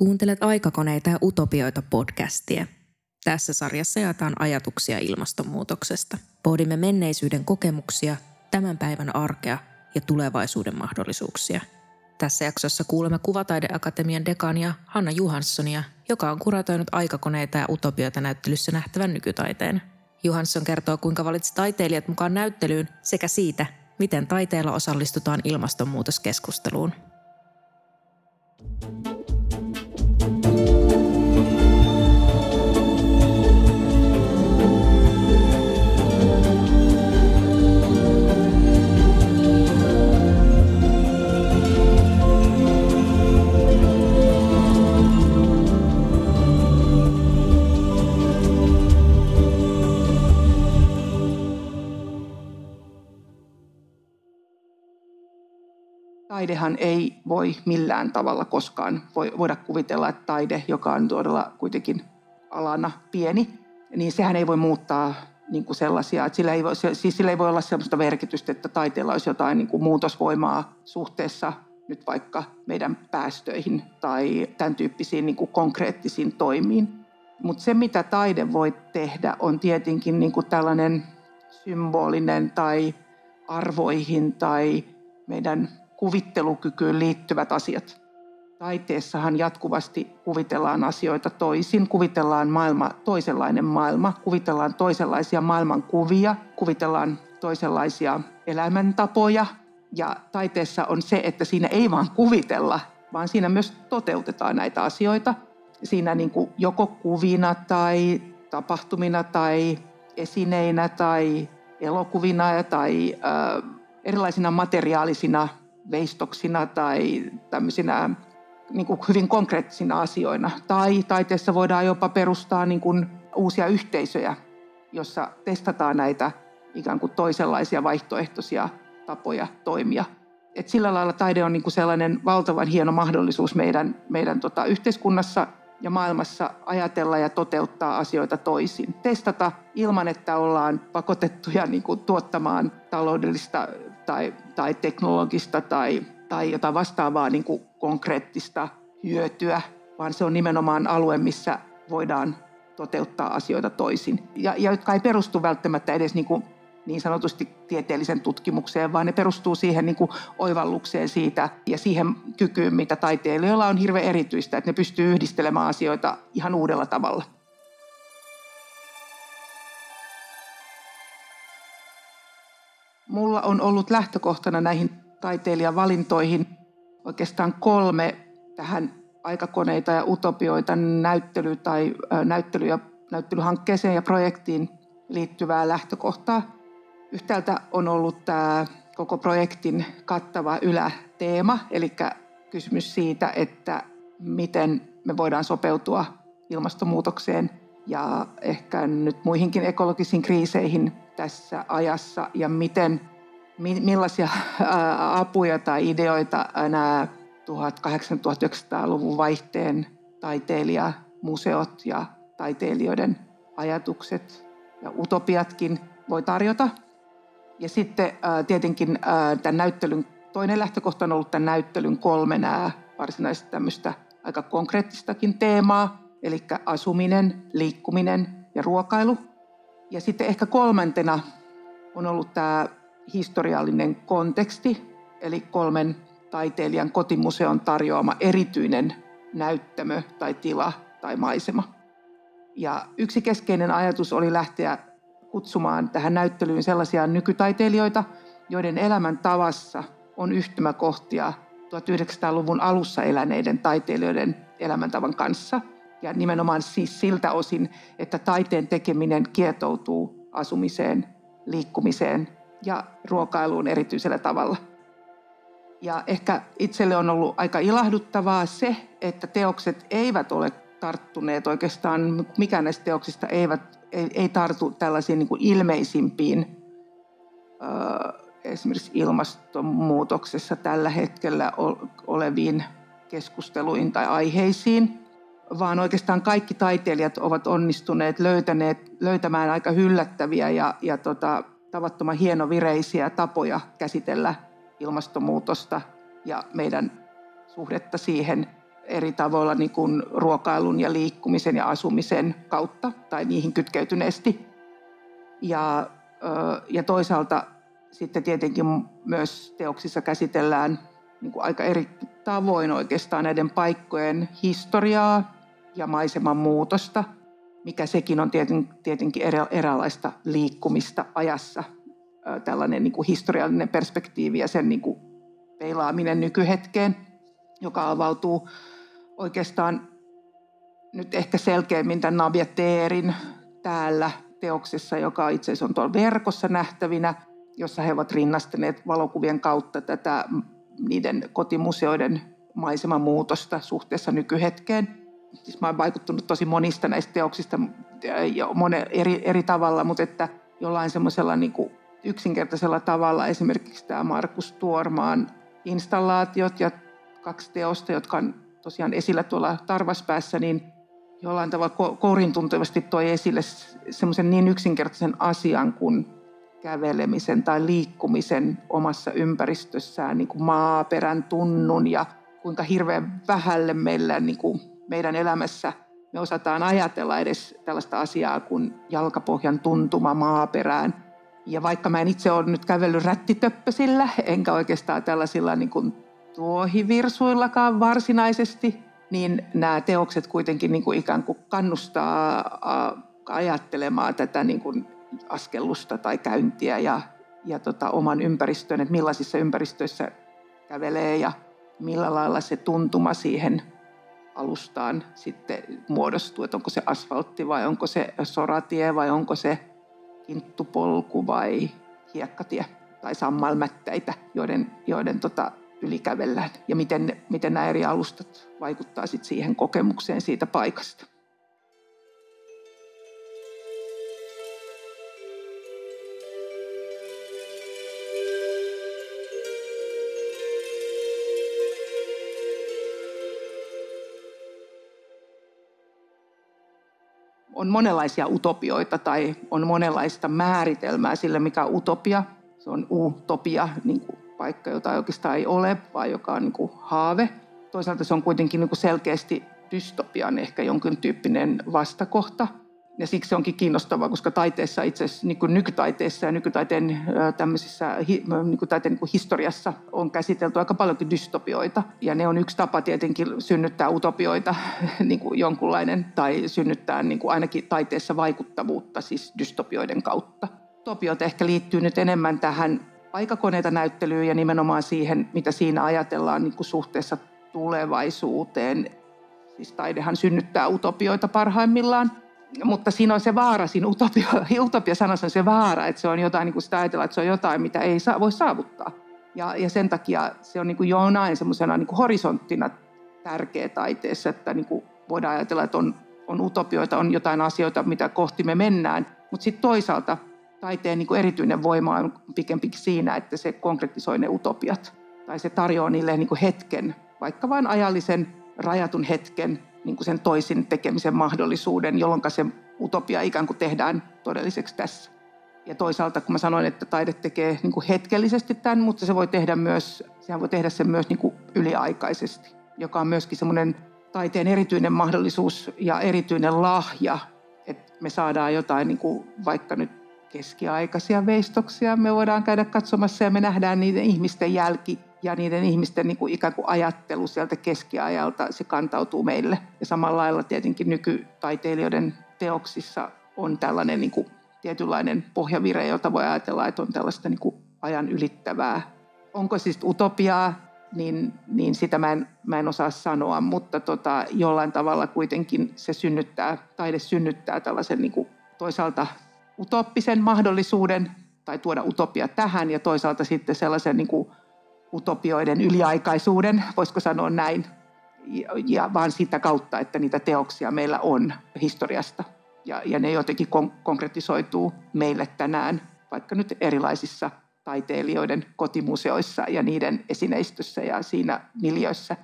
Kuuntelet aikakoneita ja utopioita podcastia. Tässä sarjassa jaetaan ajatuksia ilmastonmuutoksesta. Pohdimme menneisyyden kokemuksia, tämän päivän arkea ja tulevaisuuden mahdollisuuksia. Tässä jaksossa kuulemme Kuvataideakatemian dekania Hanna Johanssonia, joka on kuratoinut aikakoneita ja utopioita näyttelyssä nähtävän nykytaiteen. Johansson kertoo, kuinka valitsi taiteilijat mukaan näyttelyyn sekä siitä, miten taiteella osallistutaan ilmastonmuutoskeskusteluun. Taidehan ei voi millään tavalla koskaan voi, voida kuvitella, että taide, joka on todella kuitenkin alana pieni, niin sehän ei voi muuttaa niin kuin sellaisia, että sillä ei, voi, siis sillä ei voi olla sellaista merkitystä, että taiteella olisi jotain niin kuin muutosvoimaa suhteessa nyt vaikka meidän päästöihin tai tämän tyyppisiin niin kuin konkreettisiin toimiin. Mutta se, mitä taide voi tehdä, on tietenkin niin kuin tällainen symbolinen tai arvoihin tai meidän kuvittelukykyyn liittyvät asiat. Taiteessahan jatkuvasti kuvitellaan asioita toisin, kuvitellaan maailma, toisenlainen maailma, kuvitellaan toisenlaisia maailmankuvia, kuvitellaan toisenlaisia elämäntapoja. Ja taiteessa on se, että siinä ei vaan kuvitella, vaan siinä myös toteutetaan näitä asioita. Siinä niin kuin joko kuvina tai tapahtumina tai esineinä tai elokuvina tai äh, erilaisina materiaalisina veistoksina tai tämmöisinä niin kuin hyvin konkreettisina asioina. Tai taiteessa voidaan jopa perustaa niin kuin uusia yhteisöjä, jossa testataan näitä ikään kuin toisenlaisia vaihtoehtoisia tapoja toimia. Et sillä lailla taide on niin kuin sellainen valtavan hieno mahdollisuus meidän, meidän tota yhteiskunnassa ja maailmassa ajatella ja toteuttaa asioita toisin. Testata ilman, että ollaan pakotettuja niin kuin tuottamaan taloudellista tai, tai teknologista tai, tai jotain vastaavaa niin kuin konkreettista hyötyä, vaan se on nimenomaan alue, missä voidaan toteuttaa asioita toisin. Ja, ja jotka ei perustu välttämättä edes niin, kuin niin sanotusti tieteellisen tutkimukseen, vaan ne perustuu siihen niin kuin oivallukseen siitä ja siihen kykyyn, mitä taiteilijoilla on hirveän erityistä, että ne pystyy yhdistelemään asioita ihan uudella tavalla. Mulla on ollut lähtökohtana näihin taiteilijavalintoihin oikeastaan kolme tähän aikakoneita ja utopioita näyttely- tai näyttely- ja näyttelyhankkeeseen ja projektiin liittyvää lähtökohtaa. Yhtäältä on ollut tämä koko projektin kattava yläteema, eli kysymys siitä, että miten me voidaan sopeutua ilmastonmuutokseen ja ehkä nyt muihinkin ekologisiin kriiseihin tässä ajassa ja miten, millaisia apuja tai ideoita nämä 1800-1900-luvun vaihteen taiteilijamuseot ja taiteilijoiden ajatukset ja utopiatkin voi tarjota. Ja sitten tietenkin tämän näyttelyn toinen lähtökohta on ollut tämän näyttelyn kolme nämä varsinaisesti tämmöistä aika konkreettistakin teemaa, eli asuminen, liikkuminen ja ruokailu. Ja sitten ehkä kolmantena on ollut tämä historiallinen konteksti, eli kolmen taiteilijan kotimuseon tarjoama erityinen näyttämö tai tila tai maisema. Ja yksi keskeinen ajatus oli lähteä kutsumaan tähän näyttelyyn sellaisia nykytaiteilijoita, joiden elämäntavassa on yhtymäkohtia 1900-luvun alussa eläneiden taiteilijoiden elämäntavan kanssa – ja nimenomaan siis siltä osin, että taiteen tekeminen kietoutuu asumiseen, liikkumiseen ja ruokailuun erityisellä tavalla. Ja ehkä itselle on ollut aika ilahduttavaa se, että teokset eivät ole tarttuneet oikeastaan, mikään näistä teoksista eivät, ei, ei tartu tällaisiin niin kuin ilmeisimpiin esimerkiksi ilmastonmuutoksessa tällä hetkellä oleviin keskusteluihin tai aiheisiin, vaan oikeastaan kaikki taiteilijat ovat onnistuneet löytäneet, löytämään aika hyllättäviä ja, ja tota, tavattoman hienovireisiä tapoja käsitellä ilmastonmuutosta ja meidän suhdetta siihen. eri tavoilla niin kuin ruokailun ja liikkumisen ja asumisen kautta tai niihin kytkeytyneesti. Ja, ja toisaalta sitten tietenkin myös teoksissa käsitellään niin kuin aika eri tavoin oikeastaan näiden paikkojen historiaa ja maiseman muutosta, mikä sekin on tietenkin eräänlaista liikkumista ajassa. Tällainen niin kuin historiallinen perspektiivi ja sen niin kuin peilaaminen nykyhetkeen, joka avautuu oikeastaan nyt ehkä selkeämmin tämän Nabia Teerin täällä teoksessa, joka itse asiassa on tuolla verkossa nähtävinä, jossa he ovat rinnastaneet valokuvien kautta tätä niiden kotimuseoiden maiseman muutosta suhteessa nykyhetkeen. Siis mä olen vaikuttunut tosi monista näistä teoksista ja monen eri, eri tavalla, mutta että jollain semmoisella niin yksinkertaisella tavalla esimerkiksi tämä Markus Tuormaan installaatiot ja kaksi teosta, jotka on tosiaan esillä tuolla Tarvaspäässä, niin jollain tavalla kourin tuntuvasti toi esille semmoisen niin yksinkertaisen asian kuin kävelemisen tai liikkumisen omassa ympäristössään, niin kuin maaperän tunnun ja kuinka hirveän vähälle meillä niin kuin meidän elämässä me osataan ajatella edes tällaista asiaa kuin jalkapohjan tuntuma maaperään. Ja vaikka mä en itse ole nyt kävellyt rättitöppösillä, enkä oikeastaan tällaisilla niin kuin tuohivirsuillakaan varsinaisesti, niin nämä teokset kuitenkin niin kuin ikään kuin kannustaa ajattelemaan tätä niin kuin askellusta tai käyntiä ja, ja tota, oman ympäristön, että millaisissa ympäristöissä kävelee ja millä lailla se tuntuma siihen alustaan sitten muodostuu, että onko se asfaltti vai onko se soratie vai onko se kinttupolku vai hiekkatie tai sammalmättäitä, joiden, joiden tota, yli kävellään ja miten, miten nämä eri alustat vaikuttaa sitten siihen kokemukseen siitä paikasta. Monenlaisia utopioita tai on monenlaista määritelmää sille, mikä on utopia. Se on utopia, niin kuin paikka, jota oikeastaan ei ole, vaan joka on niin kuin haave. Toisaalta se on kuitenkin niin kuin selkeästi dystopian ehkä jonkin tyyppinen vastakohta. Ja siksi se onkin kiinnostavaa, koska taiteessa itse asiassa niin kuin nykytaiteessa ja nykytaiteen tämmöisissä niin kuin taiteen niin kuin historiassa on käsitelty aika paljonkin dystopioita. Ja ne on yksi tapa tietenkin synnyttää utopioita, niin kuin jonkunlainen, tai synnyttää niin kuin ainakin taiteessa vaikuttavuutta siis dystopioiden kautta. Utopiot ehkä liittyy nyt enemmän tähän aikakoneita näyttelyyn ja nimenomaan siihen, mitä siinä ajatellaan niin kuin suhteessa tulevaisuuteen. Siis taidehan synnyttää utopioita parhaimmillaan, mutta siinä on se vaara, siinä utopia, utopia-sanassa on se vaara, että se on jotain, niin kuin sitä ajatellaan, että se on jotain, mitä ei saa, voi saavuttaa. Ja, ja sen takia se on niin kuin jonain semmoisena niin horisonttina tärkeä taiteessa, että niin kuin voidaan ajatella, että on, on utopioita, on jotain asioita, mitä kohti me mennään. Mutta sitten toisaalta taiteen niin kuin erityinen voima on pikemminkin siinä, että se konkretisoi ne utopiat. Tai se tarjoaa niille niin kuin hetken, vaikka vain ajallisen rajatun hetken, niin kuin sen toisin tekemisen mahdollisuuden, jolloin se utopia ikään kuin tehdään todelliseksi tässä. Ja toisaalta, kun mä sanoin, että taide tekee niin kuin hetkellisesti tämän, mutta se voi tehdä myös, sehän voi tehdä sen myös niin kuin yliaikaisesti, joka on myöskin semmoinen taiteen erityinen mahdollisuus ja erityinen lahja, että me saadaan jotain niin kuin vaikka nyt keskiaikaisia veistoksia. Me voidaan käydä katsomassa ja me nähdään niiden ihmisten jälki ja niiden ihmisten niin kuin ikään kuin ajattelu sieltä keskiajalta, se kantautuu meille. Ja samalla lailla tietenkin nykytaiteilijoiden teoksissa on tällainen niin kuin tietynlainen pohjavire, jota voi ajatella, että on tällaista niin kuin ajan ylittävää. Onko siis utopiaa, niin, niin sitä mä en, mä en osaa sanoa, mutta tota, jollain tavalla kuitenkin se synnyttää, taide synnyttää tällaisen niin kuin toisaalta utoppisen mahdollisuuden tai tuoda utopia tähän ja toisaalta sitten sellaisen niin kuin utopioiden yliaikaisuuden, voisiko sanoa näin, ja vaan sitä kautta, että niitä teoksia meillä on historiasta ja, ja ne jotenkin kon- konkretisoituu meille tänään, vaikka nyt erilaisissa taiteilijoiden kotimuseoissa ja niiden esineistössä ja siinä miljöissä.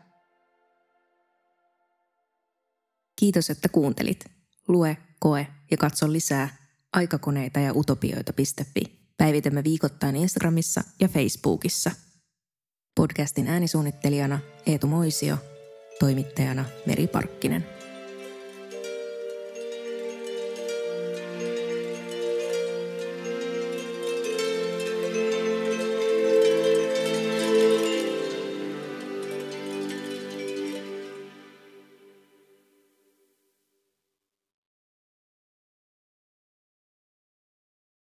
Kiitos, että kuuntelit. Lue, koe ja katso lisää aikakoneita ja utopioita.fi. Päivitämme viikoittain Instagramissa ja Facebookissa. Podcastin äänisuunnittelijana Eetu Moisio Toimittajana Meri Parkkinen.